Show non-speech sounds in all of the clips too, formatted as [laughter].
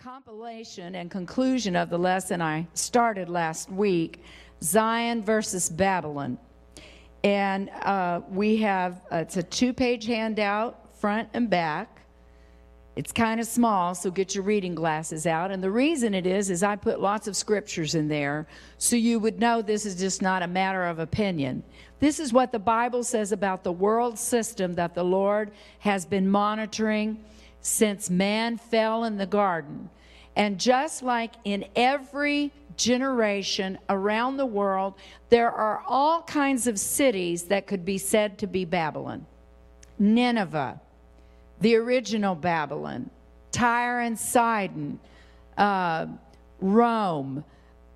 compilation and conclusion of the lesson I started last week Zion versus Babylon. And uh, we have, uh, it's a two page handout, front and back. It's kind of small, so get your reading glasses out. And the reason it is, is I put lots of scriptures in there so you would know this is just not a matter of opinion. This is what the Bible says about the world system that the Lord has been monitoring since man fell in the garden. And just like in every generation around the world, there are all kinds of cities that could be said to be Babylon. Nineveh, the original Babylon, Tyre and Sidon, uh, Rome,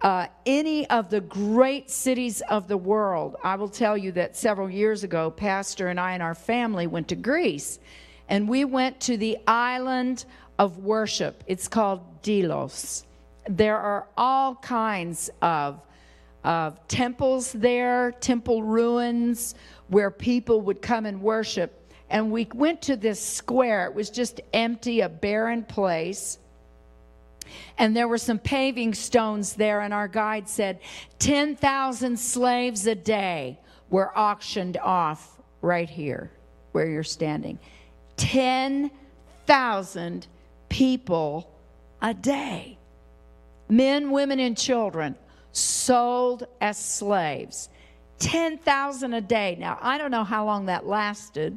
uh, any of the great cities of the world. I will tell you that several years ago, Pastor and I and our family went to Greece and we went to the island of worship. It's called Delos. There are all kinds of, of temples there, temple ruins where people would come and worship. And we went to this square. It was just empty, a barren place. And there were some paving stones there, and our guide said 10,000 slaves a day were auctioned off right here where you're standing. 10,000 people a day. Men, women, and children sold as slaves. 10,000 a day. Now, I don't know how long that lasted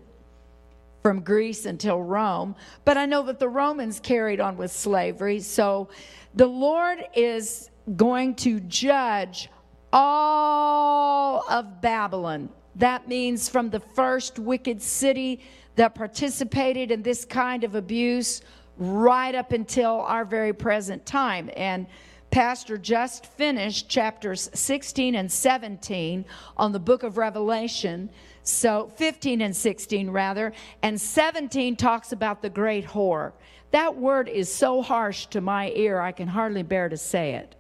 from Greece until Rome, but I know that the Romans carried on with slavery. So the Lord is going to judge all of Babylon. That means from the first wicked city that participated in this kind of abuse right up until our very present time. And Pastor just finished chapters 16 and 17 on the book of Revelation. So 15 and 16, rather. And 17 talks about the great whore. That word is so harsh to my ear, I can hardly bear to say it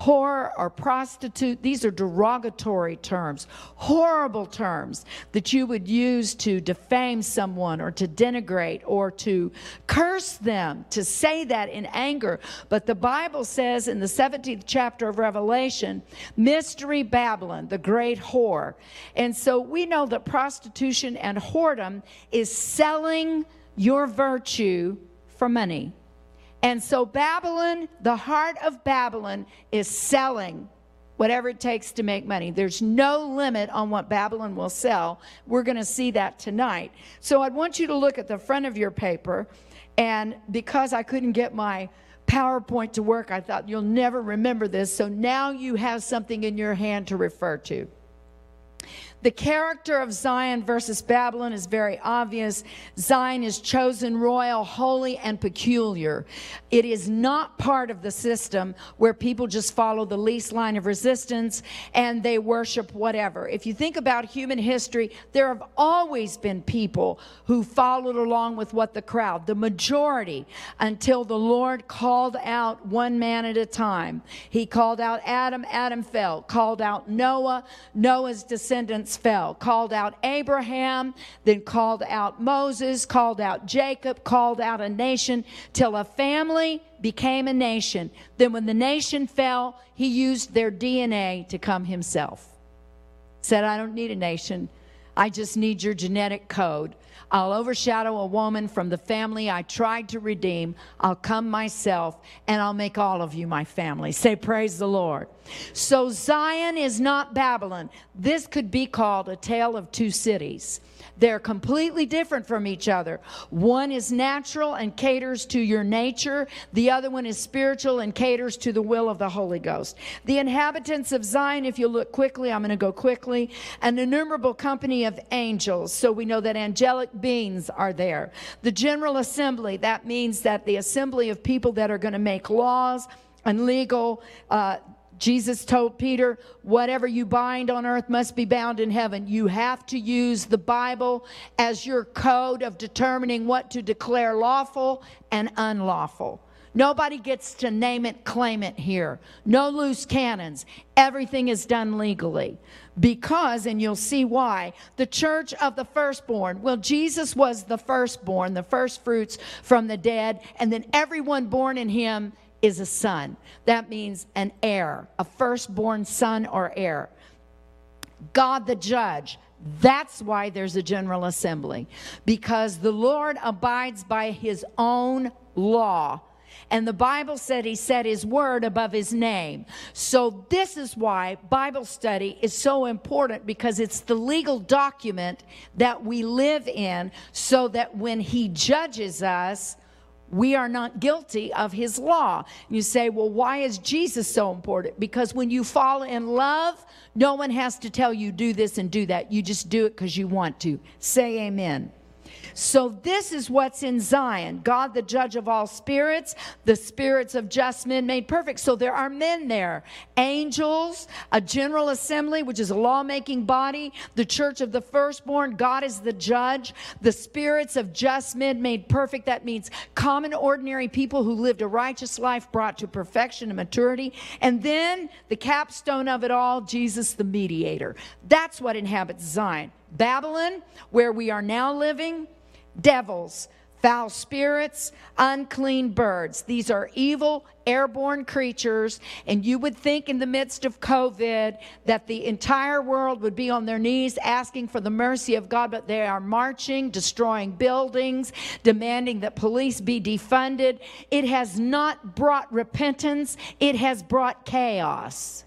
whore or prostitute, these are derogatory terms, horrible terms that you would use to defame someone or to denigrate or to curse them, to say that in anger. But the Bible says in the 17th chapter of Revelation, Mystery Babylon, the great whore. And so we know that prostitution and whoredom is selling your virtue for money. And so, Babylon, the heart of Babylon, is selling whatever it takes to make money. There's no limit on what Babylon will sell. We're going to see that tonight. So, I want you to look at the front of your paper. And because I couldn't get my PowerPoint to work, I thought you'll never remember this. So now you have something in your hand to refer to. The character of Zion versus Babylon is very obvious. Zion is chosen royal, holy, and peculiar. It is not part of the system where people just follow the least line of resistance and they worship whatever. If you think about human history, there have always been people who followed along with what the crowd, the majority, until the Lord called out one man at a time. He called out Adam, Adam fell, called out Noah, Noah's descendants fell, called out Abraham, then called out Moses, called out Jacob, called out a nation, till a family became a nation. Then, when the nation fell, he used their DNA to come himself. Said, I don't need a nation, I just need your genetic code. I'll overshadow a woman from the family I tried to redeem. I'll come myself and I'll make all of you my family. Say, Praise the Lord. So, Zion is not Babylon. This could be called a tale of two cities. They're completely different from each other. One is natural and caters to your nature, the other one is spiritual and caters to the will of the Holy Ghost. The inhabitants of Zion, if you look quickly, I'm going to go quickly, an innumerable company of angels. So we know that angelic beings are there. The General Assembly, that means that the assembly of people that are going to make laws and legal. Uh, Jesus told Peter, whatever you bind on earth must be bound in heaven. You have to use the Bible as your code of determining what to declare lawful and unlawful. Nobody gets to name it, claim it here. No loose cannons. Everything is done legally. Because, and you'll see why, the church of the firstborn. Well, Jesus was the firstborn, the first fruits from the dead, and then everyone born in him is a son. That means an heir, a firstborn son or heir. God the judge. That's why there's a general assembly, because the Lord abides by his own law. And the Bible said he set his word above his name. So, this is why Bible study is so important because it's the legal document that we live in so that when he judges us, we are not guilty of his law. You say, well, why is Jesus so important? Because when you fall in love, no one has to tell you do this and do that. You just do it because you want to. Say amen. So, this is what's in Zion God, the judge of all spirits, the spirits of just men made perfect. So, there are men there angels, a general assembly, which is a lawmaking body, the church of the firstborn. God is the judge, the spirits of just men made perfect. That means common, ordinary people who lived a righteous life brought to perfection and maturity. And then the capstone of it all, Jesus, the mediator. That's what inhabits Zion. Babylon, where we are now living, devils, foul spirits, unclean birds. These are evil, airborne creatures. And you would think in the midst of COVID that the entire world would be on their knees asking for the mercy of God, but they are marching, destroying buildings, demanding that police be defunded. It has not brought repentance, it has brought chaos.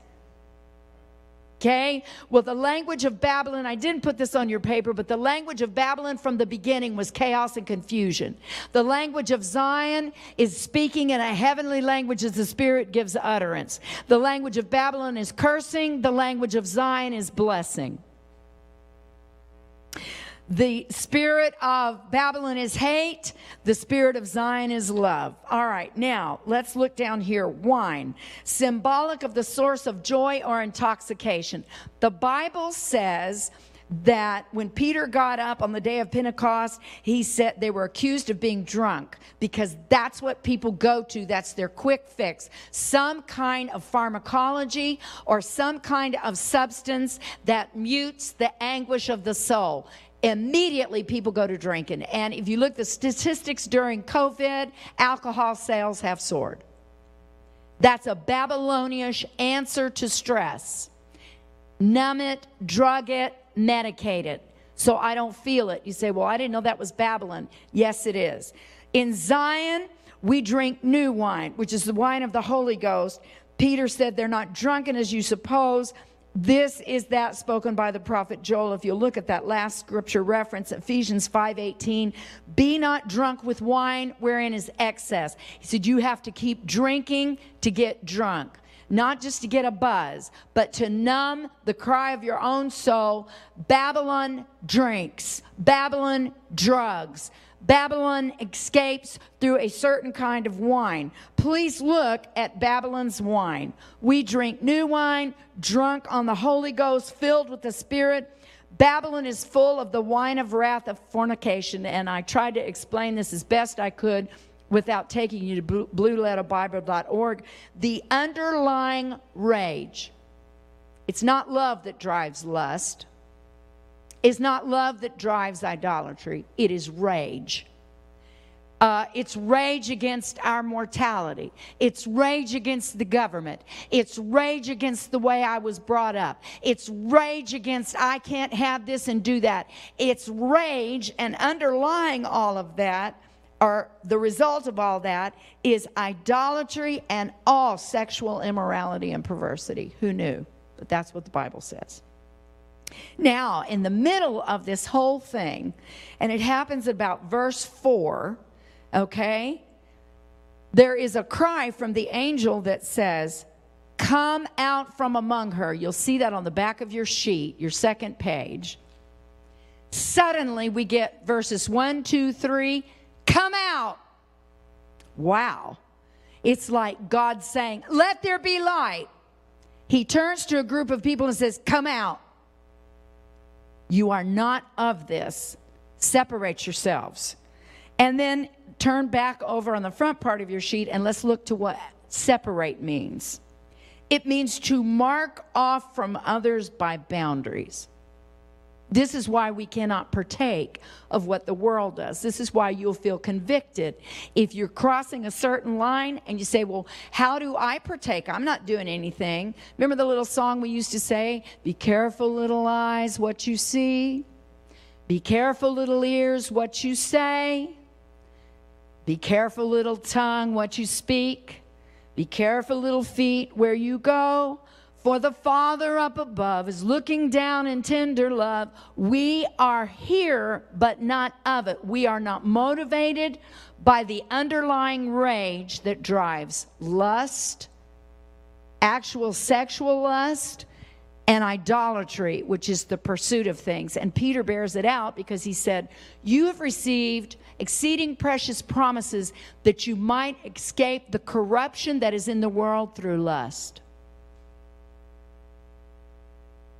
Okay? Well, the language of Babylon, I didn't put this on your paper, but the language of Babylon from the beginning was chaos and confusion. The language of Zion is speaking in a heavenly language as the Spirit gives utterance. The language of Babylon is cursing, the language of Zion is blessing. The spirit of Babylon is hate. The spirit of Zion is love. All right, now let's look down here. Wine, symbolic of the source of joy or intoxication. The Bible says that when Peter got up on the day of Pentecost, he said they were accused of being drunk because that's what people go to. That's their quick fix. Some kind of pharmacology or some kind of substance that mutes the anguish of the soul immediately people go to drinking. And if you look the statistics during COVID, alcohol sales have soared. That's a Babylonish answer to stress. Numb it, drug it, medicate it. So I don't feel it. You say, well, I didn't know that was Babylon. Yes, it is. In Zion, we drink new wine, which is the wine of the Holy Ghost. Peter said they're not drunken as you suppose, this is that spoken by the prophet Joel. If you look at that last scripture reference, Ephesians 5:18, be not drunk with wine wherein is excess. He said you have to keep drinking to get drunk. Not just to get a buzz, but to numb the cry of your own soul. Babylon drinks, Babylon drugs. Babylon escapes through a certain kind of wine. Please look at Babylon's wine. We drink new wine, drunk on the Holy Ghost, filled with the Spirit. Babylon is full of the wine of wrath of fornication. And I tried to explain this as best I could without taking you to blueletterbible.org. The underlying rage, it's not love that drives lust is not love that drives idolatry, it is rage. Uh, it's rage against our mortality. It's rage against the government. It's rage against the way I was brought up. It's rage against I can't have this and do that. It's rage, and underlying all of that, or the result of all that, is idolatry and all sexual immorality and perversity. Who knew? But that's what the Bible says. Now, in the middle of this whole thing, and it happens about verse 4, okay, there is a cry from the angel that says, Come out from among her. You'll see that on the back of your sheet, your second page. Suddenly, we get verses 1, 2, 3, come out. Wow. It's like God saying, Let there be light. He turns to a group of people and says, Come out. You are not of this. Separate yourselves. And then turn back over on the front part of your sheet and let's look to what separate means. It means to mark off from others by boundaries. This is why we cannot partake of what the world does. This is why you'll feel convicted. If you're crossing a certain line and you say, Well, how do I partake? I'm not doing anything. Remember the little song we used to say? Be careful, little eyes, what you see. Be careful, little ears, what you say. Be careful, little tongue, what you speak. Be careful, little feet, where you go. For the Father up above is looking down in tender love. We are here, but not of it. We are not motivated by the underlying rage that drives lust, actual sexual lust, and idolatry, which is the pursuit of things. And Peter bears it out because he said, You have received exceeding precious promises that you might escape the corruption that is in the world through lust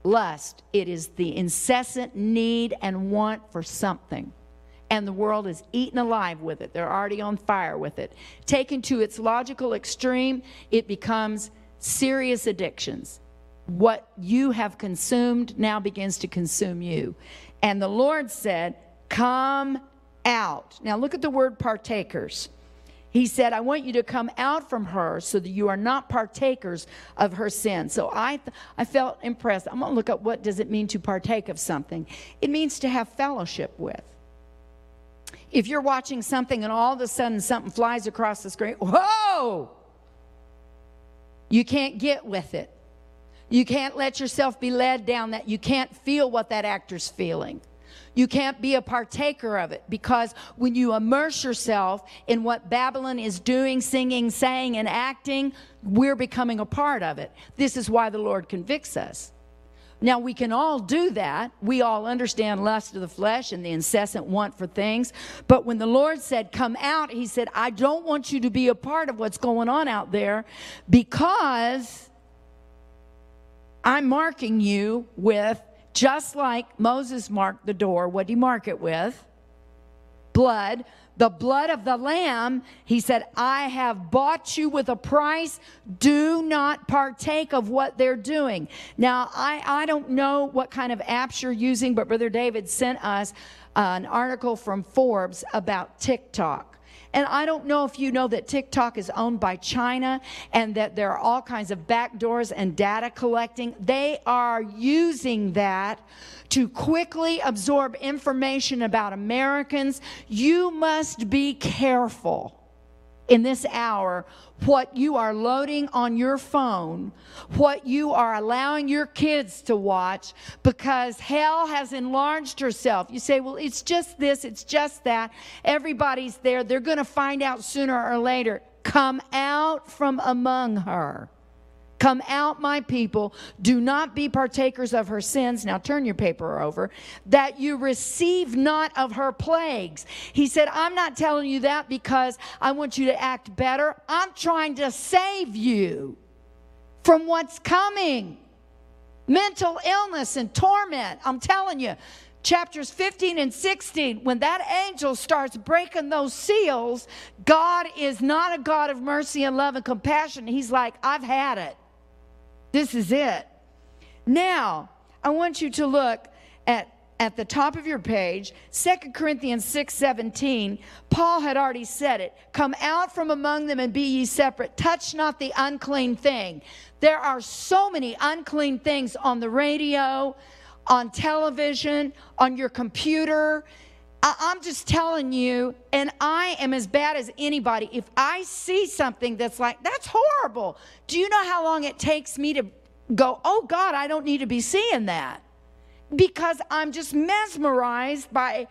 lust, it is the incessant need and want for something. And the world is eaten alive with it. They're already on fire with it. Taken to its logical extreme, it becomes serious addictions. What you have consumed now begins to consume you. And the Lord said, Come out. Now look at the word partakers. He said, I want you to come out from her so that you are not partakers of her sin. So I, I felt impressed. I'm going to look up what does it mean to partake of something. It means to have fellowship with. If you're watching something and all of a sudden something flies across the screen, whoa! You can't get with it. You can't let yourself be led down that. You can't feel what that actor's feeling. You can't be a partaker of it because when you immerse yourself in what Babylon is doing, singing, saying, and acting, we're becoming a part of it. This is why the Lord convicts us. Now, we can all do that. We all understand lust of the flesh and the incessant want for things. But when the Lord said, Come out, He said, I don't want you to be a part of what's going on out there because I'm marking you with just like Moses marked the door, what did he mark it with? Blood. The blood of the Lamb, he said, I have bought you with a price. Do not partake of what they're doing. Now, I, I don't know what kind of apps you're using, but Brother David sent us an article from Forbes about TikTok. And I don't know if you know that TikTok is owned by China and that there are all kinds of backdoors and data collecting. They are using that to quickly absorb information about Americans. You must be careful in this hour what you are loading on your phone, what you are allowing your kids to watch, because hell has enlarged herself. You say, well, it's just this, it's just that. Everybody's there. They're going to find out sooner or later. Come out from among her. Come out, my people. Do not be partakers of her sins. Now turn your paper over. That you receive not of her plagues. He said, I'm not telling you that because I want you to act better. I'm trying to save you from what's coming mental illness and torment. I'm telling you. Chapters 15 and 16, when that angel starts breaking those seals, God is not a God of mercy and love and compassion. He's like, I've had it. This is it. Now, I want you to look at at the top of your page, 2 Corinthians 6 17, Paul had already said it. Come out from among them and be ye separate. Touch not the unclean thing. There are so many unclean things on the radio, on television, on your computer. I'm just telling you, and I am as bad as anybody. If I see something that's like, that's horrible, do you know how long it takes me to go, oh God, I don't need to be seeing that? Because I'm just mesmerized by,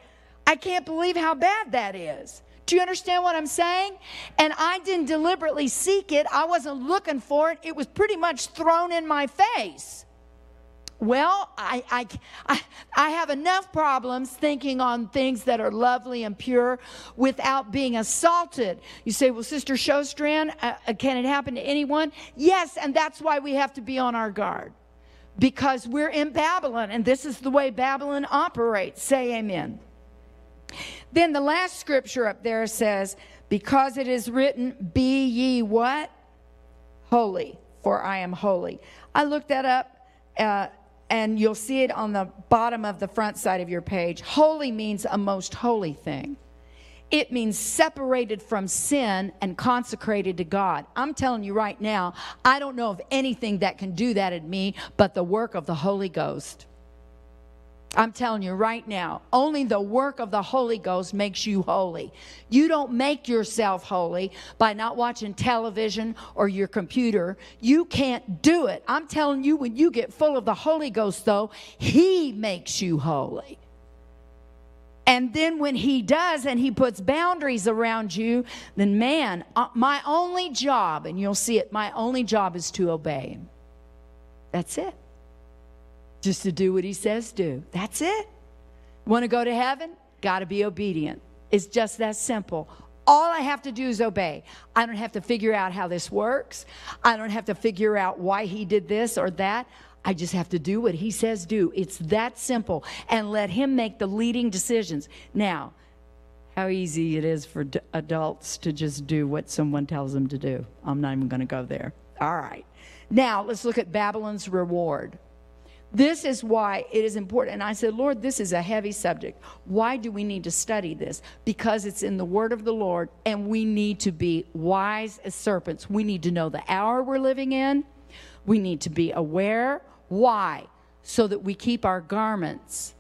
I can't believe how bad that is. Do you understand what I'm saying? And I didn't deliberately seek it, I wasn't looking for it. It was pretty much thrown in my face. Well, I, I, I, have enough problems thinking on things that are lovely and pure without being assaulted. You say, well, Sister Showstrand, uh, uh, can it happen to anyone? Yes, and that's why we have to be on our guard because we're in Babylon and this is the way Babylon operates. Say amen. Then the last scripture up there says, Because it is written, Be ye what? Holy, for I am holy. I looked that up, uh, and you'll see it on the bottom of the front side of your page. Holy means a most holy thing. It means separated from sin and consecrated to God. I'm telling you right now, I don't know of anything that can do that in me but the work of the Holy Ghost. I'm telling you right now, only the work of the Holy Ghost makes you holy. You don't make yourself holy by not watching television or your computer. You can't do it. I'm telling you, when you get full of the Holy Ghost, though, He makes you holy. And then when he does and he puts boundaries around you, then man, uh, my only job, and you'll see it, my only job is to obey him. That's it. Just to do what he says do. That's it. Want to go to heaven? Got to be obedient. It's just that simple. All I have to do is obey. I don't have to figure out how this works. I don't have to figure out why he did this or that. I just have to do what he says do. It's that simple. And let him make the leading decisions. Now, how easy it is for d- adults to just do what someone tells them to do. I'm not even going to go there. All right. Now, let's look at Babylon's reward. This is why it is important. And I said, Lord, this is a heavy subject. Why do we need to study this? Because it's in the word of the Lord, and we need to be wise as serpents. We need to know the hour we're living in. We need to be aware why? So that we keep our garments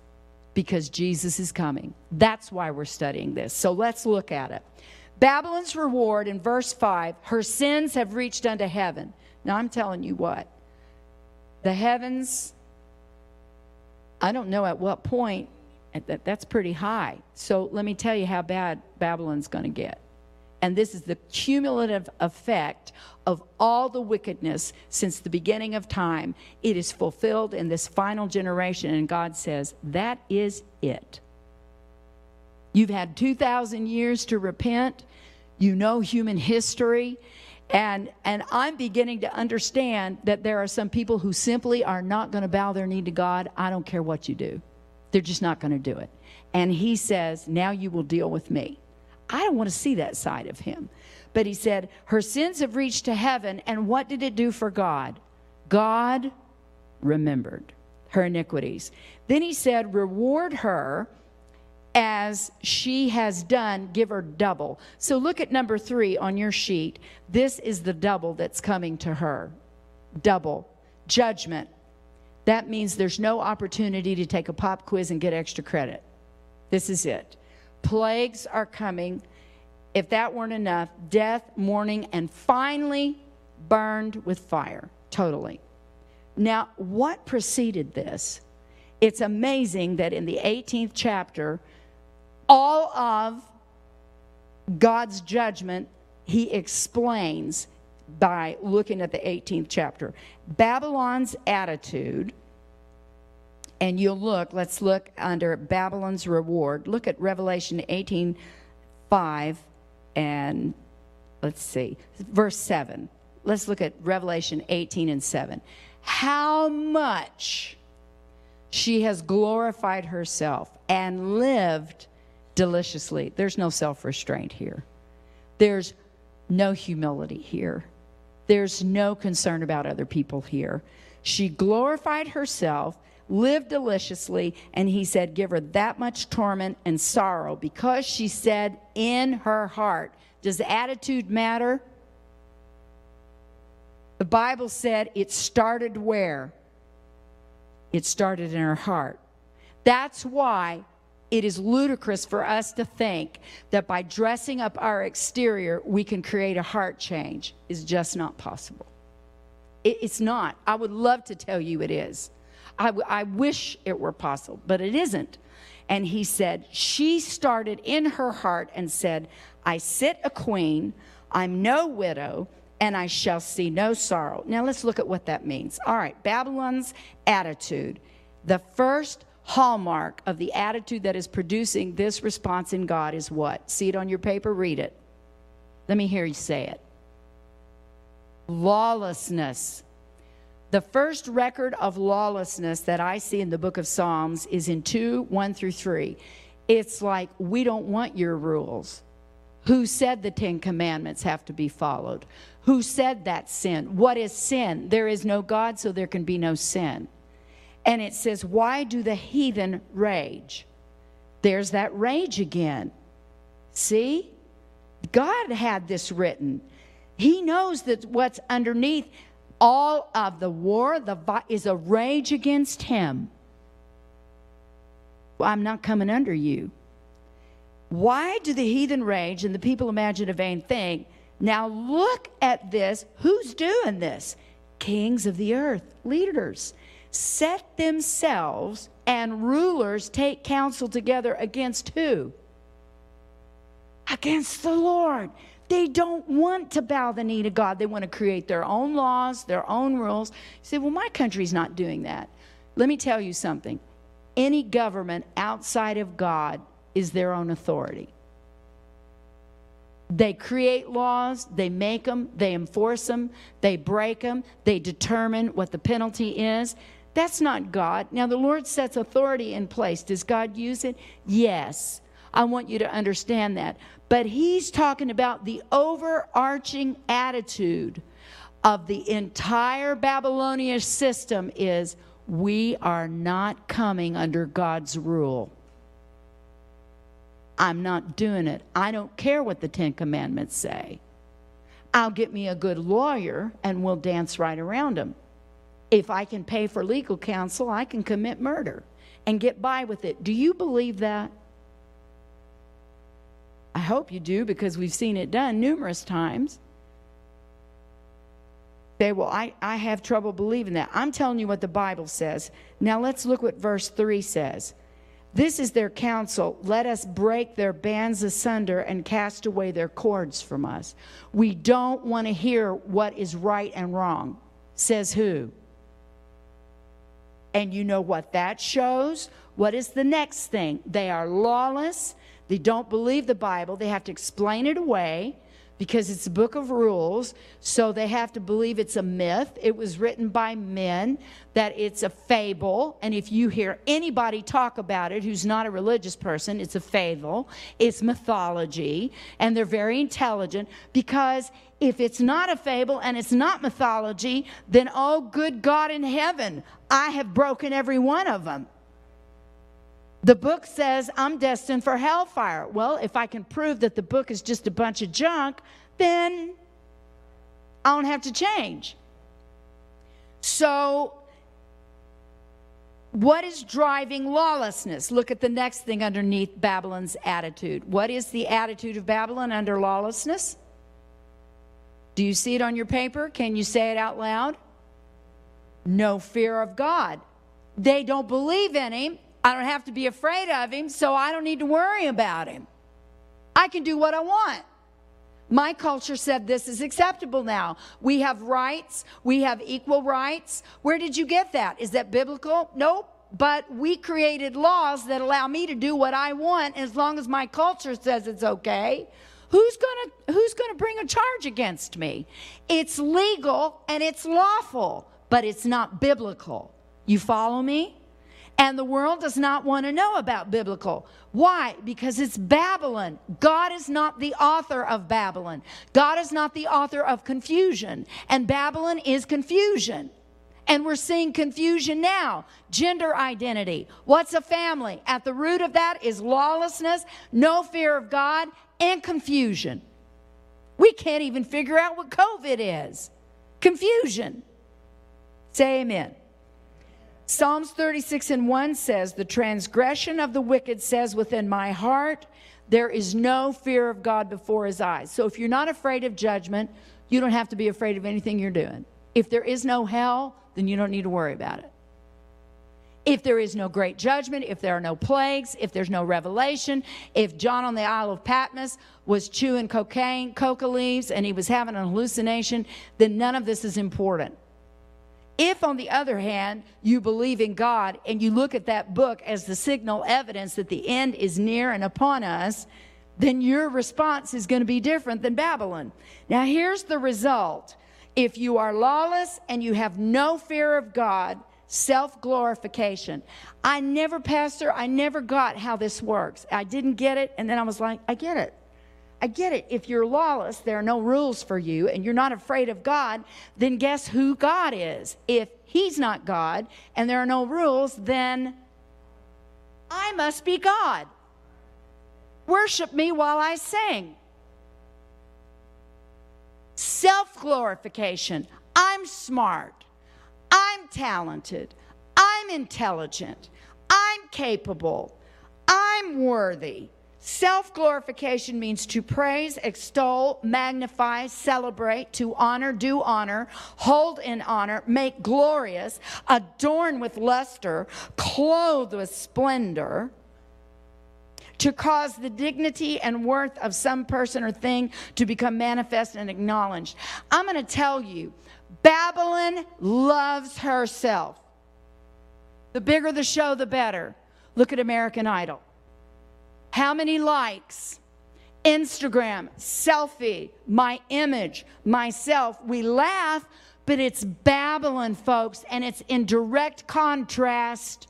because Jesus is coming. That's why we're studying this. So let's look at it. Babylon's reward in verse 5 her sins have reached unto heaven. Now I'm telling you what, the heavens, I don't know at what point, that's pretty high. So let me tell you how bad Babylon's going to get. And this is the cumulative effect of all the wickedness since the beginning of time. It is fulfilled in this final generation. And God says, that is it. You've had 2,000 years to repent. You know human history. And, and I'm beginning to understand that there are some people who simply are not going to bow their knee to God. I don't care what you do. They're just not going to do it. And He says, now you will deal with me. I don't want to see that side of him. But he said, Her sins have reached to heaven. And what did it do for God? God remembered her iniquities. Then he said, Reward her as she has done, give her double. So look at number three on your sheet. This is the double that's coming to her. Double. Judgment. That means there's no opportunity to take a pop quiz and get extra credit. This is it plagues are coming. If that weren't enough, death, mourning, and finally burned with fire totally. Now, what preceded this? It's amazing that in the 18th chapter, all of God's judgment he explains by looking at the 18th chapter. Babylon's attitude and you'll look, let's look under Babylon's reward. Look at Revelation 18 5 and let's see, verse 7. Let's look at Revelation 18 and 7. How much she has glorified herself and lived deliciously. There's no self restraint here, there's no humility here, there's no concern about other people here. She glorified herself lived deliciously. And he said, Give her that much torment and sorrow because she said in her heart. Does attitude matter? The Bible said it started where? It started in her heart. That's why it is ludicrous for us to think that by dressing up our exterior, we can create a heart change. Is just not possible. it's not. I would love to tell you it is. I, I wish it were possible, but it isn't. And he said, She started in her heart and said, I sit a queen, I'm no widow, and I shall see no sorrow. Now let's look at what that means. All right, Babylon's attitude. The first hallmark of the attitude that is producing this response in God is what? See it on your paper, read it. Let me hear you say it. Lawlessness. The first record of lawlessness that I see in the book of Psalms is in 2 1 through 3. it's like, we don't want your rules. Who said the Ten Commandments have to be followed? Who said that sin? What is sin? There is no God, so there can be no sin. And it says, Why do the heathen rage? There's that rage again. See? God had this written. He knows that what's underneath all of the war the, is a rage against him. Well, I'm not coming under you. Why do the heathen rage and the people imagine a vain thing? Now look at this. Who's doing this? Kings of the earth, leaders, set themselves and rulers take counsel together against who? Against the Lord. They don't want to bow the knee to God. They want to create their own laws, their own rules. You say, well, my country's not doing that. Let me tell you something. Any government outside of God is their own authority. They create laws, they make them, they enforce them, they break them, they determine what the penalty is. That's not God. Now, the Lord sets authority in place. Does God use it? Yes. I want you to understand that. But He's talking about the overarching attitude of the entire Babylonian system is we are not coming under God's rule. I'm not doing it. I don't care what the Ten Commandments say. I'll get me a good lawyer and we'll dance right around them. If I can pay for legal counsel, I can commit murder and get by with it. Do you believe that? I hope you do because we've seen it done numerous times. Say, well, I, I have trouble believing that. I'm telling you what the Bible says. Now let's look what verse 3 says. This is their counsel. Let us break their bands asunder and cast away their cords from us. We don't want to hear what is right and wrong. Says who? And you know what that shows? What is the next thing? They are lawless. They don't believe the Bible. They have to explain it away because it's a book of rules. So they have to believe it's a myth. It was written by men, that it's a fable. And if you hear anybody talk about it who's not a religious person, it's a fable, it's mythology. And they're very intelligent because if it's not a fable and it's not mythology, then oh, good God in heaven, I have broken every one of them. The book says I'm destined for hellfire. Well, if I can prove that the book is just a bunch of junk, then I don't have to change. So, what is driving lawlessness? Look at the next thing underneath Babylon's attitude. What is the attitude of Babylon under lawlessness? Do you see it on your paper? Can you say it out loud? No fear of God. They don't believe in Him I don't have to be afraid of him, so I don't need to worry about him. I can do what I want. My culture said this is acceptable now. We have rights, we have equal rights. Where did you get that? Is that biblical? Nope. But we created laws that allow me to do what I want as long as my culture says it's okay. Who's going to who's going to bring a charge against me? It's legal and it's lawful, but it's not biblical. You follow me? And the world does not want to know about biblical. Why? Because it's Babylon. God is not the author of Babylon. God is not the author of confusion. And Babylon is confusion. And we're seeing confusion now. Gender identity. What's a family? At the root of that is lawlessness, no fear of God, and confusion. We can't even figure out what COVID is. Confusion. Say amen. Psalms 36 and 1 says, The transgression of the wicked says within my heart, there is no fear of God before his eyes. So if you're not afraid of judgment, you don't have to be afraid of anything you're doing. If there is no hell, then you don't need to worry about it. If there is no great judgment, if there are no plagues, if there's no revelation, if John on the Isle of Patmos was chewing cocaine, coca leaves, and he was having an hallucination, then none of this is important. If, on the other hand, you believe in God and you look at that book as the signal evidence that the end is near and upon us, then your response is going to be different than Babylon. Now, here's the result if you are lawless and you have no fear of God, self glorification. I never, Pastor, I never got how this works. I didn't get it, and then I was like, I get it. I get it. If you're lawless, there are no rules for you, and you're not afraid of God, then guess who God is? If He's not God and there are no rules, then I must be God. Worship me while I sing. Self glorification. I'm smart. I'm talented. I'm intelligent. I'm capable. I'm worthy. Self glorification means to praise, extol, magnify, celebrate, to honor, do honor, hold in honor, make glorious, adorn with luster, clothe with splendor, to cause the dignity and worth of some person or thing to become manifest and acknowledged. I'm going to tell you, Babylon loves herself. The bigger the show, the better. Look at American Idol. How many likes? Instagram, selfie, my image, myself. We laugh, but it's Babylon, folks, and it's in direct contrast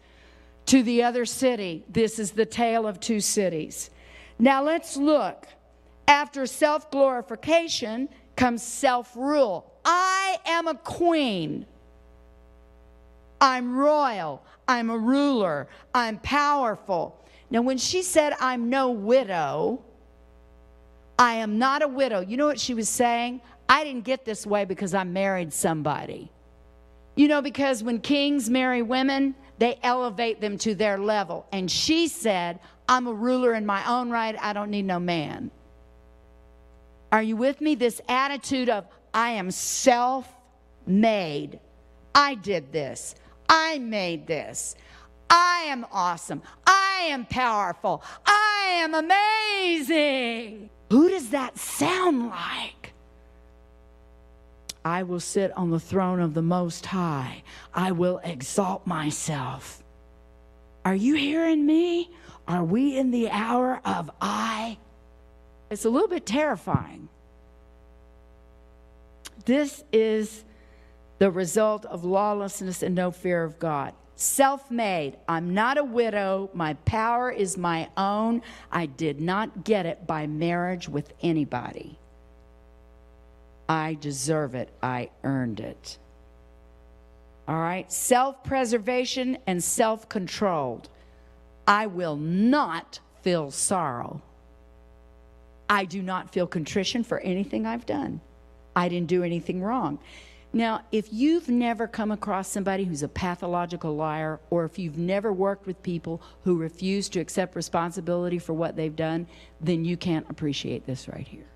to the other city. This is the tale of two cities. Now let's look. After self glorification comes self rule. I am a queen. I'm royal. I'm a ruler. I'm powerful. Now, when she said, I'm no widow, I am not a widow, you know what she was saying? I didn't get this way because I married somebody. You know, because when kings marry women, they elevate them to their level. And she said, I'm a ruler in my own right. I don't need no man. Are you with me? This attitude of, I am self made. I did this. I made this. I am awesome. I am powerful. I am amazing. Who does that sound like? I will sit on the throne of the Most High. I will exalt myself. Are you hearing me? Are we in the hour of I? It's a little bit terrifying. This is the result of lawlessness and no fear of God self made. I'm not a widow. My power is my own. I did not get it by marriage with anybody. I deserve it. I earned it. All right? Self preservation and self controlled. I will not feel sorrow. I do not feel contrition for anything I've done. I didn't do anything wrong. Now, if you've never come across somebody who's a pathological liar, or if you've never worked with people who refuse to accept responsibility for what they've done, then you can't appreciate this right here.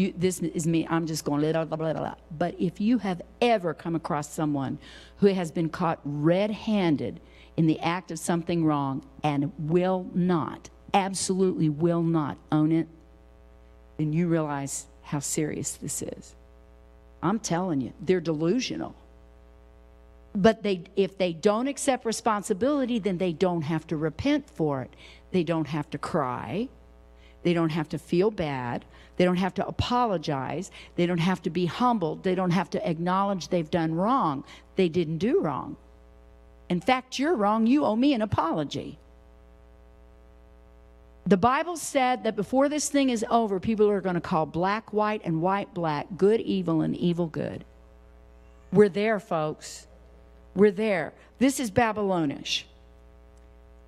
You, this is me. I'm just going to blah, blah, blah, blah. But if you have ever come across someone who has been caught red-handed in the act of something wrong and will not, absolutely will not own it, then you realize how serious this is. I'm telling you, they're delusional. But they, if they don't accept responsibility, then they don't have to repent for it. They don't have to cry. They don't have to feel bad. They don't have to apologize. They don't have to be humbled. They don't have to acknowledge they've done wrong. They didn't do wrong. In fact, you're wrong. You owe me an apology. The Bible said that before this thing is over, people are going to call black white and white black, good evil and evil good. We're there, folks. We're there. This is Babylonish.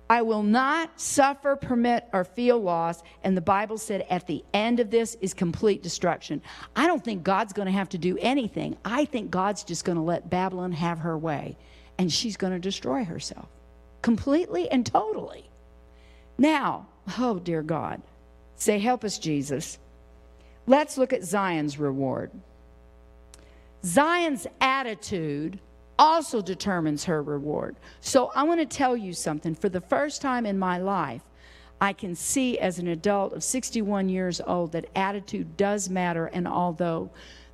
I will not suffer, permit, or feel loss. And the Bible said at the end of this is complete destruction. I don't think God's going to have to do anything. I think God's just going to let Babylon have her way. And she's going to destroy herself completely and totally. Now, Oh, dear God. Say, help us, Jesus. Let's look at Zion's reward. Zion's attitude also determines her reward. So I want to tell you something. For the first time in my life, I can see as an adult of 61 years old that attitude does matter. And although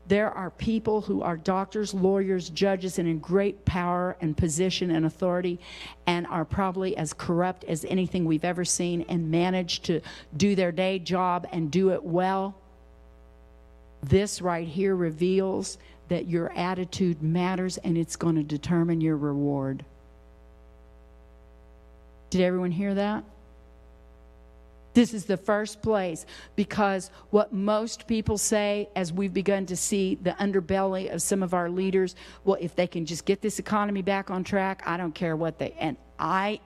there are people who are doctors, lawyers, judges, and in great power and position and authority, and are probably as corrupt as anything we've ever seen and manage to do their day job and do it well. This right here reveals that your attitude matters and it's going to determine your reward. Did everyone hear that? This is the first place because what most people say, as we've begun to see the underbelly of some of our leaders, well, if they can just get this economy back on track, I don't care what they. And I,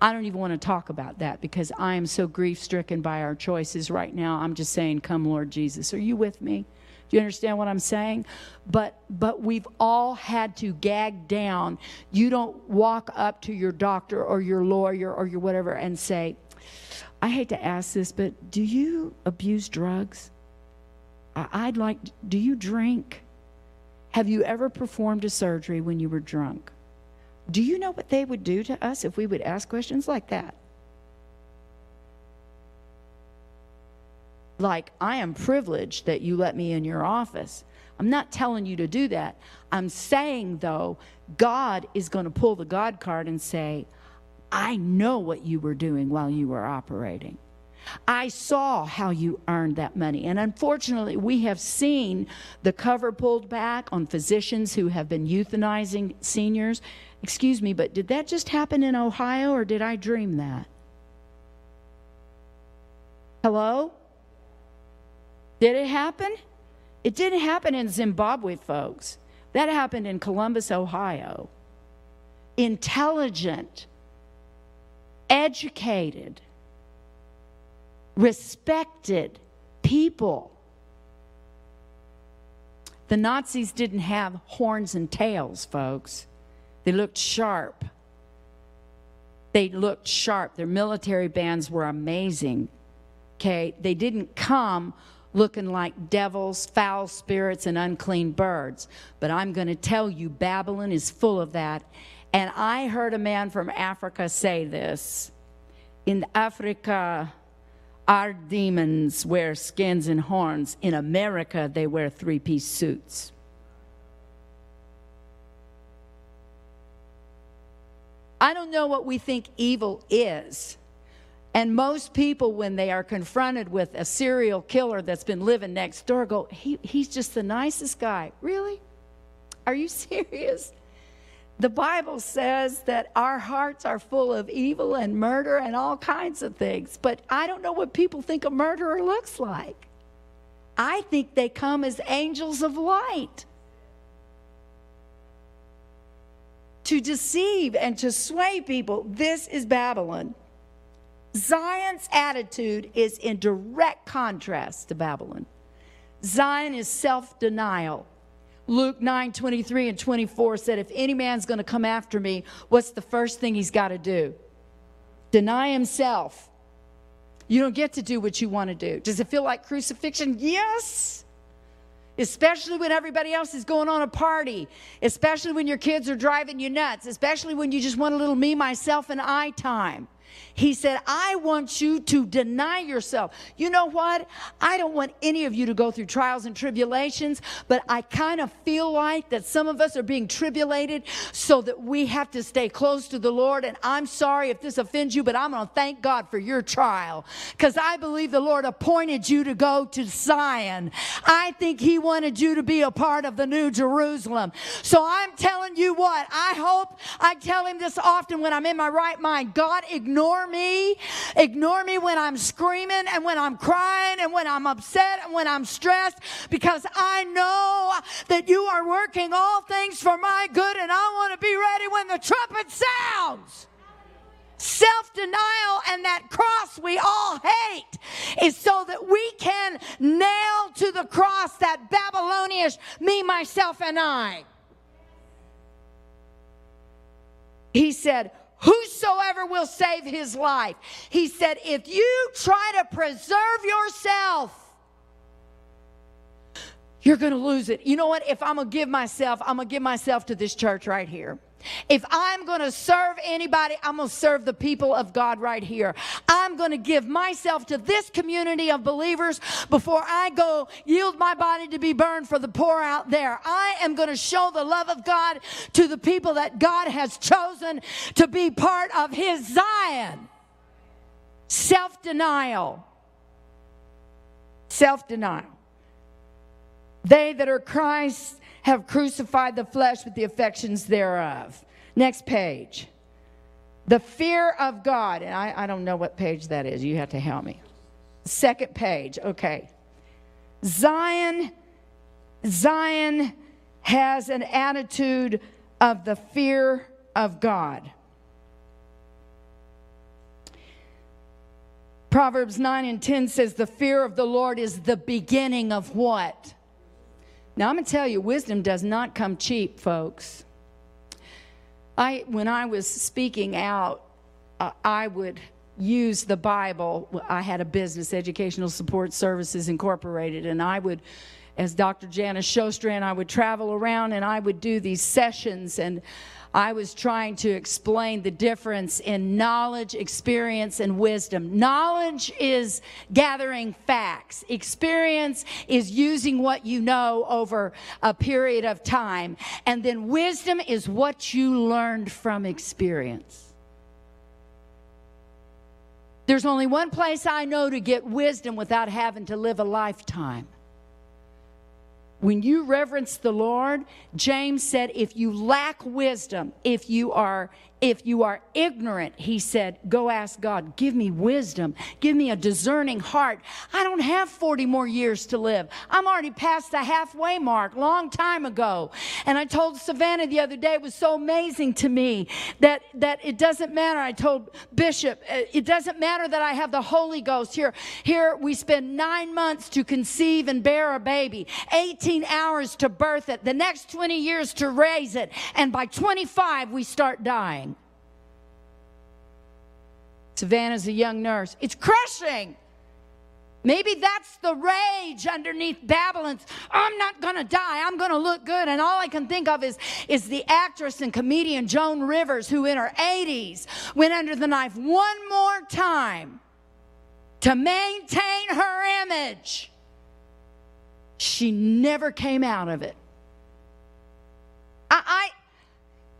I don't even want to talk about that because I am so grief stricken by our choices right now. I'm just saying, come, Lord Jesus. Are you with me? Do you understand what I'm saying? But but we've all had to gag down. You don't walk up to your doctor or your lawyer or your whatever and say, I hate to ask this, but do you abuse drugs? I'd like, do you drink? Have you ever performed a surgery when you were drunk? Do you know what they would do to us if we would ask questions like that? Like, I am privileged that you let me in your office. I'm not telling you to do that. I'm saying, though, God is going to pull the God card and say, I know what you were doing while you were operating. I saw how you earned that money. And unfortunately, we have seen the cover pulled back on physicians who have been euthanizing seniors. Excuse me, but did that just happen in Ohio or did I dream that? Hello? Did it happen? It didn't happen in Zimbabwe, folks. That happened in Columbus, Ohio. Intelligent, educated, respected people. The Nazis didn't have horns and tails, folks. They looked sharp. They looked sharp. Their military bands were amazing. Okay, they didn't come looking like devils, foul spirits, and unclean birds. But I'm going to tell you, Babylon is full of that. And I heard a man from Africa say this In Africa, our demons wear skins and horns. In America, they wear three piece suits. I don't know what we think evil is. And most people, when they are confronted with a serial killer that's been living next door, go, he, he's just the nicest guy. Really? Are you [laughs] serious? The Bible says that our hearts are full of evil and murder and all kinds of things. But I don't know what people think a murderer looks like. I think they come as angels of light to deceive and to sway people. This is Babylon. Zion's attitude is in direct contrast to Babylon. Zion is self denial. Luke 9 23 and 24 said, If any man's going to come after me, what's the first thing he's got to do? Deny himself. You don't get to do what you want to do. Does it feel like crucifixion? Yes. Especially when everybody else is going on a party, especially when your kids are driving you nuts, especially when you just want a little me, myself, and I time. He said, I want you to deny yourself. You know what? I don't want any of you to go through trials and tribulations, but I kind of feel like that some of us are being tribulated so that we have to stay close to the Lord. And I'm sorry if this offends you, but I'm going to thank God for your trial because I believe the Lord appointed you to go to Zion. I think He wanted you to be a part of the New Jerusalem. So I'm telling you what, I hope I tell Him this often when I'm in my right mind. God, ignore ignore me. Ignore me when I'm screaming and when I'm crying and when I'm upset and when I'm stressed because I know that you are working all things for my good and I want to be ready when the trumpet sounds self denial and that cross we all hate is so that we can nail to the cross that Babylonish me, myself, and I. He said, whosoever will save his life. He said, if you try to preserve yourself, you're going to lose it. You know what? If I'm going to give myself, I'm going to give myself to this church right here. If I'm going to serve anybody, I'm going to serve the people of God right here. I'm going to give myself to this community of believers before I go yield my body to be burned for the poor out there. I am going to show the love of God to the people that God has chosen to be part of His Zion. Self denial. Self denial. They that are Christ have crucified the flesh with the affections thereof. Next page. The fear of God. And I, I don't know what page that is. You have to help me. Second page. Okay. Zion, Zion has an attitude of the fear of God. Proverbs 9 and 10 says, The fear of the Lord is the beginning of what? Now, I'm going to tell you, wisdom does not come cheap, folks. I, when I was speaking out, uh, I would use the Bible. I had a business, Educational Support Services Incorporated, and I would, as Dr. Janice Shostran, I would travel around and I would do these sessions and I was trying to explain the difference in knowledge, experience, and wisdom. Knowledge is gathering facts, experience is using what you know over a period of time, and then wisdom is what you learned from experience. There's only one place I know to get wisdom without having to live a lifetime when you reverence the Lord, James said, if you lack wisdom, if you are if you are ignorant, he said, go ask God, give me wisdom, give me a discerning heart. I don't have 40 more years to live. I'm already past the halfway mark, long time ago. And I told Savannah the other day, it was so amazing to me that, that it doesn't matter. I told Bishop, uh, it doesn't matter that I have the Holy Ghost. Here, here we spend nine months to conceive and bear a baby, 18 hours to birth it, the next 20 years to raise it, and by 25 we start dying. Savannah's a young nurse. It's crushing. Maybe that's the rage underneath Babylon's. I'm not going to die. I'm going to look good. And all I can think of is, is the actress and comedian Joan Rivers, who in her 80s went under the knife one more time to maintain her image. She never came out of it. I, I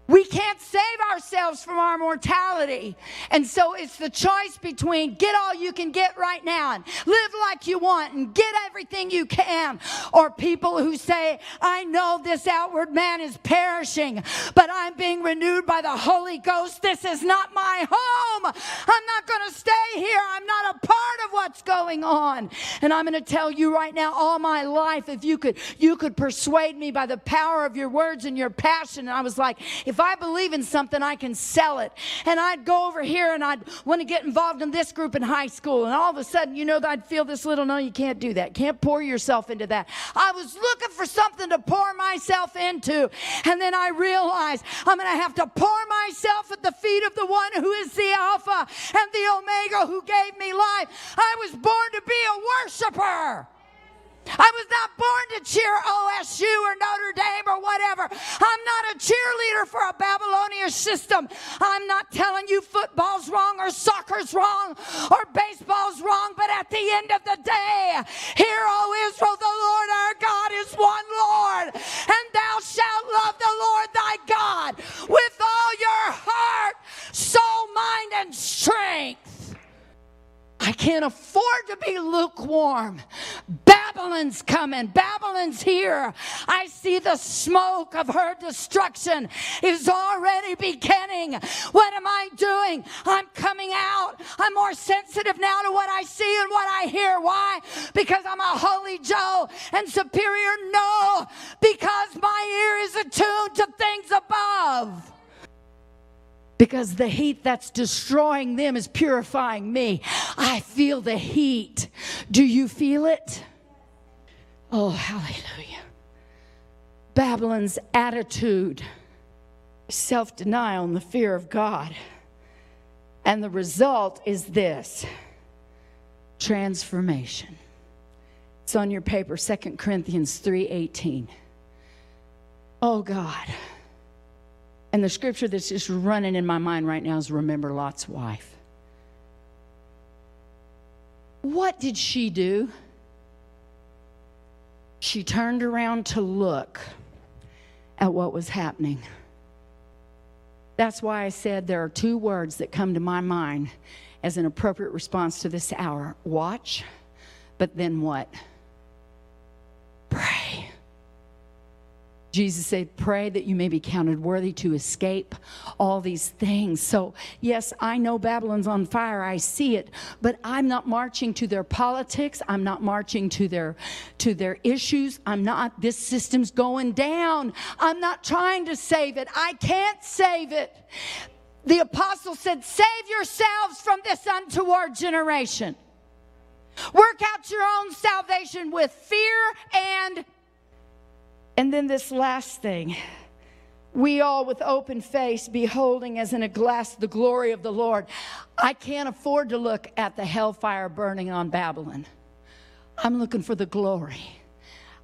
we can't save ourselves from our mortality. And so it's the choice between get all you can get right now and live like you want and get everything you can, or people who say, I know this outward man is perishing, but I'm being renewed by the Holy Ghost. This is not my home. I'm not going to stay here. I'm not a part of what's going on. And I'm going to tell you right now, all my life, if you could, you could persuade me by the power of your words and your passion. And I was like, if I believe in something, I can sell it. And I'd go over here and I'd want to get involved in this group in high school. And all of a sudden, you know, I'd feel this little, no, you can't do that. Can't pour yourself into that. I was looking for something to pour myself into. And then I realized I'm going to have to pour myself at the feet of the one who is the Alpha and the Omega who gave me life. I was born to be a worshiper. I was not born to cheer OSU or Notre Dame or whatever. I'm not a cheerleader for a Babylonian system. I'm not telling you football's wrong or soccer's wrong or baseball's wrong, but at the end of the day, hear, O Israel, the Lord our God is one Lord, and thou shalt love the Lord thy God with all your heart, soul, mind, and strength. I can't afford to be lukewarm. Babylon's coming. Babylon's here. I see the smoke of her destruction is already beginning. What am I doing? I'm coming out. I'm more sensitive now to what I see and what I hear. Why? Because I'm a holy Joe and superior? No, because my ear is attuned to things above because the heat that's destroying them is purifying me. I feel the heat. Do you feel it? Oh, hallelujah. Babylon's attitude, self denial, and the fear of God. And the result is this transformation. It's on your paper, 2 Corinthians 3:18. Oh God. And the scripture that's just running in my mind right now is remember Lot's wife. What did she do? She turned around to look at what was happening. That's why I said there are two words that come to my mind as an appropriate response to this hour watch, but then what? Jesus said, Pray that you may be counted worthy to escape all these things. So, yes, I know Babylon's on fire. I see it, but I'm not marching to their politics. I'm not marching to their to their issues. I'm not this system's going down. I'm not trying to save it. I can't save it. The apostle said, Save yourselves from this untoward generation. Work out your own salvation with fear and and then this last thing. We all with open face beholding as in a glass the glory of the Lord. I can't afford to look at the hellfire burning on Babylon. I'm looking for the glory.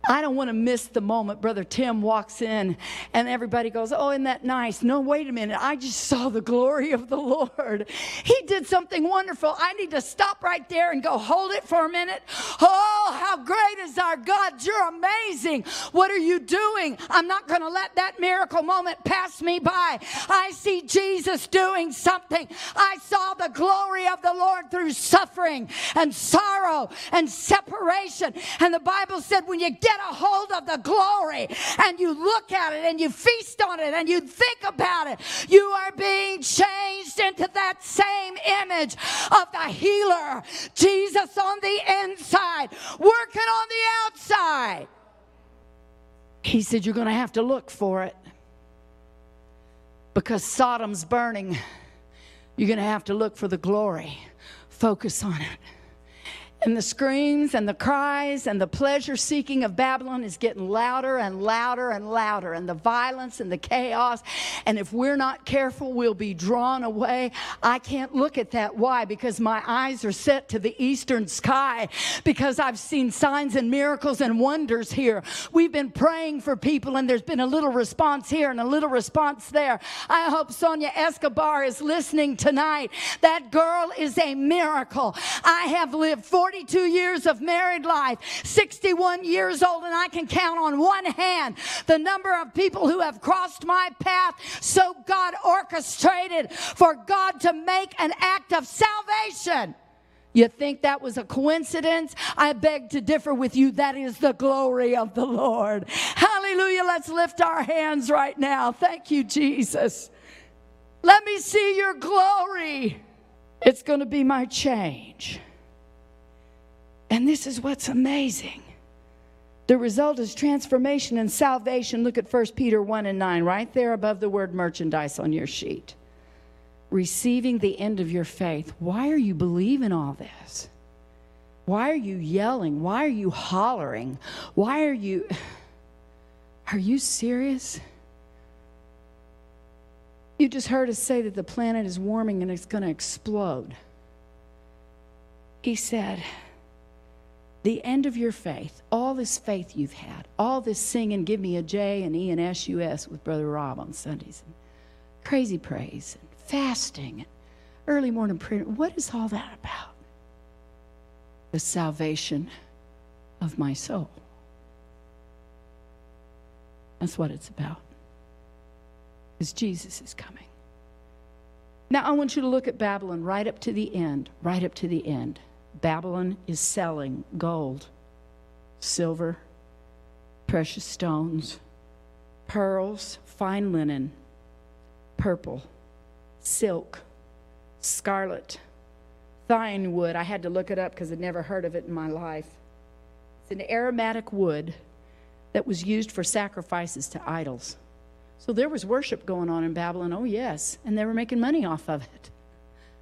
I don't want to miss the moment Brother Tim walks in and everybody goes, Oh, isn't that nice? No, wait a minute. I just saw the glory of the Lord. He did something wonderful. I need to stop right there and go, Hold it for a minute. Oh, Oh, how great is our God. You're amazing. What are you doing? I'm not going to let that miracle moment pass me by. I see Jesus doing something. I saw the glory of the Lord through suffering and sorrow and separation. And the Bible said, When you get get a hold of the glory and you look at it and you feast on it and you think about it, you are being changed into that same image of the healer, Jesus on the inside, working on the outside. He said, You're going to have to look for it because Sodom's burning. You're going to have to look for the glory. Focus on it. And the screams and the cries and the pleasure seeking of Babylon is getting louder and louder and louder, and the violence and the chaos. And if we're not careful, we'll be drawn away. I can't look at that. Why? Because my eyes are set to the eastern sky, because I've seen signs and miracles and wonders here. We've been praying for people, and there's been a little response here and a little response there. I hope Sonia Escobar is listening tonight. That girl is a miracle. I have lived 40 42 years of married life, 61 years old, and I can count on one hand the number of people who have crossed my path. So God orchestrated for God to make an act of salvation. You think that was a coincidence? I beg to differ with you. That is the glory of the Lord. Hallelujah. Let's lift our hands right now. Thank you, Jesus. Let me see your glory. It's going to be my change. And this is what's amazing. The result is transformation and salvation. Look at 1 Peter 1 and 9, right there above the word merchandise on your sheet. Receiving the end of your faith. Why are you believing all this? Why are you yelling? Why are you hollering? Why are you. [sighs] Are you serious? You just heard us say that the planet is warming and it's going to explode. He said, the end of your faith, all this faith you've had, all this singing, give me a J and E and S U S with Brother Rob on Sundays, and crazy praise, and fasting, and early morning prayer. What is all that about? The salvation of my soul. That's what it's about. Because Jesus is coming. Now, I want you to look at Babylon right up to the end, right up to the end. Babylon is selling gold, silver, precious stones, pearls, fine linen, purple, silk, scarlet, thyine wood. I had to look it up because I'd never heard of it in my life. It's an aromatic wood that was used for sacrifices to idols. So there was worship going on in Babylon, oh yes, and they were making money off of it.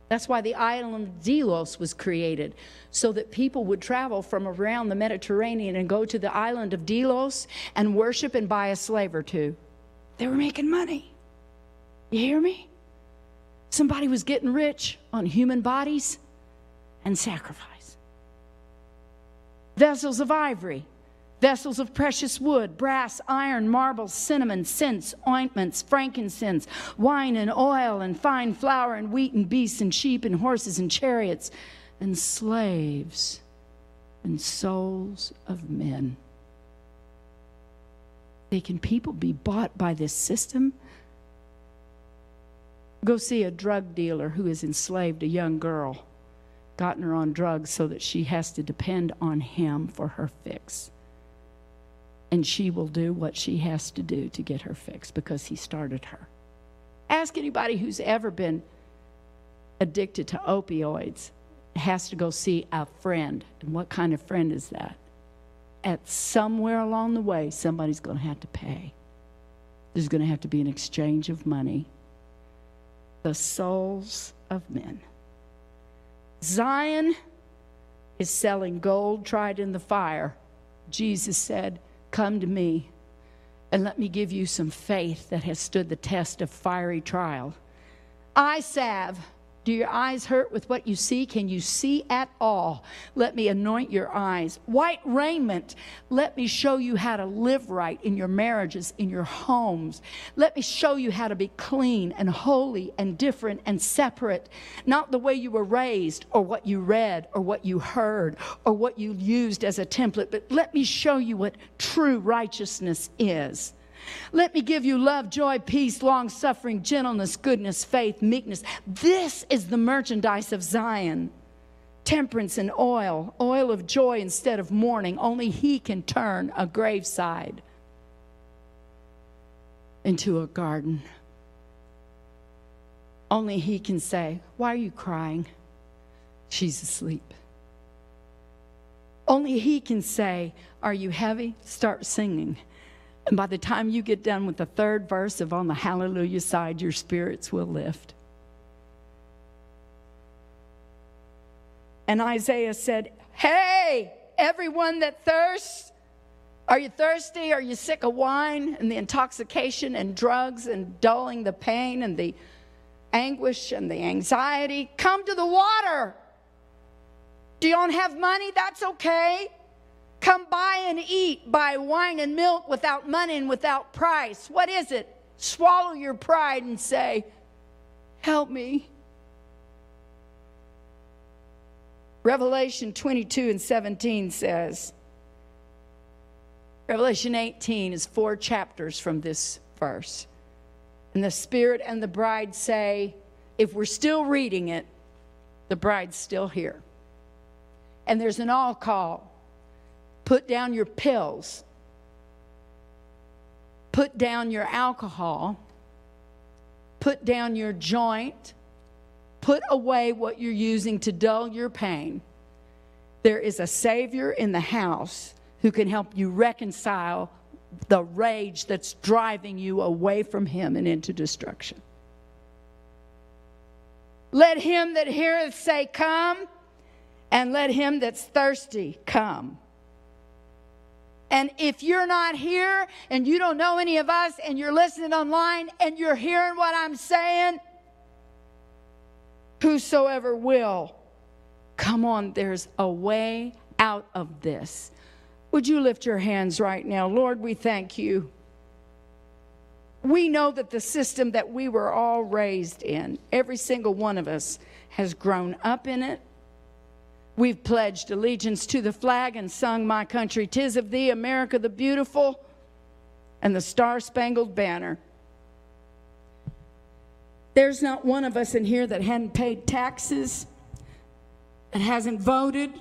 That's why the island of Delos was created, so that people would travel from around the Mediterranean and go to the island of Delos and worship and buy a slave or two. They were making money. You hear me? Somebody was getting rich on human bodies and sacrifice. Vessels of ivory, vessels of precious wood, brass, iron, marble, cinnamon, scents, ointments, frankincense, wine and oil, and fine flour, and wheat, and beasts, and sheep, and horses, and chariots, and slaves, and souls of men. They can people be bought by this system? Go see a drug dealer who has enslaved a young girl, gotten her on drugs so that she has to depend on him for her fix. And she will do what she has to do to get her fixed because he started her. Ask anybody who's ever been addicted to opioids has to go see a friend. And what kind of friend is that? At somewhere along the way, somebody's going to have to pay. There's going to have to be an exchange of money. The souls of men. Zion is selling gold tried in the fire. Jesus said, Come to me and let me give you some faith that has stood the test of fiery trial. Eyesalve do your eyes hurt with what you see? Can you see at all? Let me anoint your eyes. White raiment, let me show you how to live right in your marriages, in your homes. Let me show you how to be clean and holy and different and separate. Not the way you were raised or what you read or what you heard or what you used as a template, but let me show you what true righteousness is. Let me give you love, joy, peace, long suffering, gentleness, goodness, faith, meekness. This is the merchandise of Zion. Temperance and oil, oil of joy instead of mourning. Only He can turn a graveside into a garden. Only He can say, Why are you crying? She's asleep. Only He can say, Are you heavy? Start singing. And by the time you get done with the third verse of on the hallelujah side, your spirits will lift. And Isaiah said, Hey, everyone that thirsts, are you thirsty? Are you sick of wine and the intoxication and drugs and dulling the pain and the anguish and the anxiety? Come to the water. Do you don't have money? That's okay. Come buy and eat, buy wine and milk without money and without price. What is it? Swallow your pride and say, Help me. Revelation 22 and 17 says, Revelation 18 is four chapters from this verse. And the Spirit and the bride say, if we're still reading it, the bride's still here. And there's an all call. Put down your pills. Put down your alcohol. Put down your joint. Put away what you're using to dull your pain. There is a Savior in the house who can help you reconcile the rage that's driving you away from Him and into destruction. Let him that heareth say, Come, and let him that's thirsty come. And if you're not here and you don't know any of us and you're listening online and you're hearing what I'm saying, whosoever will, come on, there's a way out of this. Would you lift your hands right now? Lord, we thank you. We know that the system that we were all raised in, every single one of us has grown up in it We've pledged allegiance to the flag and sung My Country, Tis of Thee, America the Beautiful, and the Star Spangled Banner. There's not one of us in here that hadn't paid taxes, that hasn't voted,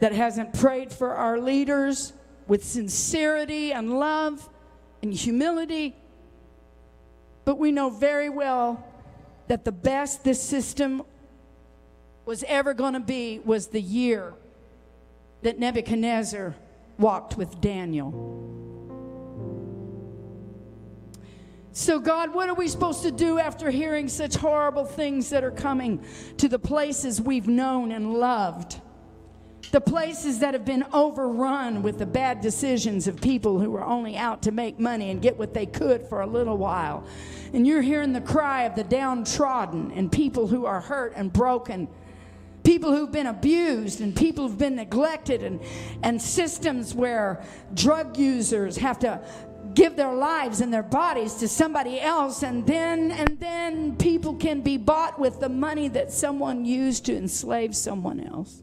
that hasn't prayed for our leaders with sincerity and love and humility. But we know very well that the best this system was ever going to be was the year that Nebuchadnezzar walked with Daniel. So, God, what are we supposed to do after hearing such horrible things that are coming to the places we've known and loved? The places that have been overrun with the bad decisions of people who were only out to make money and get what they could for a little while. And you're hearing the cry of the downtrodden and people who are hurt and broken people who've been abused and people who've been neglected and, and systems where drug users have to give their lives and their bodies to somebody else and then and then people can be bought with the money that someone used to enslave someone else.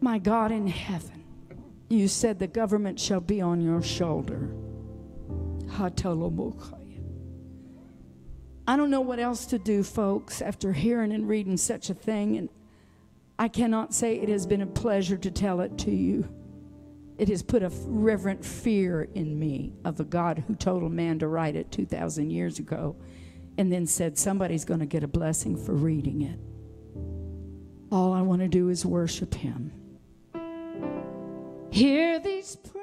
My god in heaven you said the government shall be on your shoulder I don't know what else to do, folks, after hearing and reading such a thing. And I cannot say it has been a pleasure to tell it to you. it has put a reverent fear in me of a God who told a man to write it 2,000 years ago and then said somebody's going to get a blessing for reading it. All I want to do is worship Him. Hear these prayers.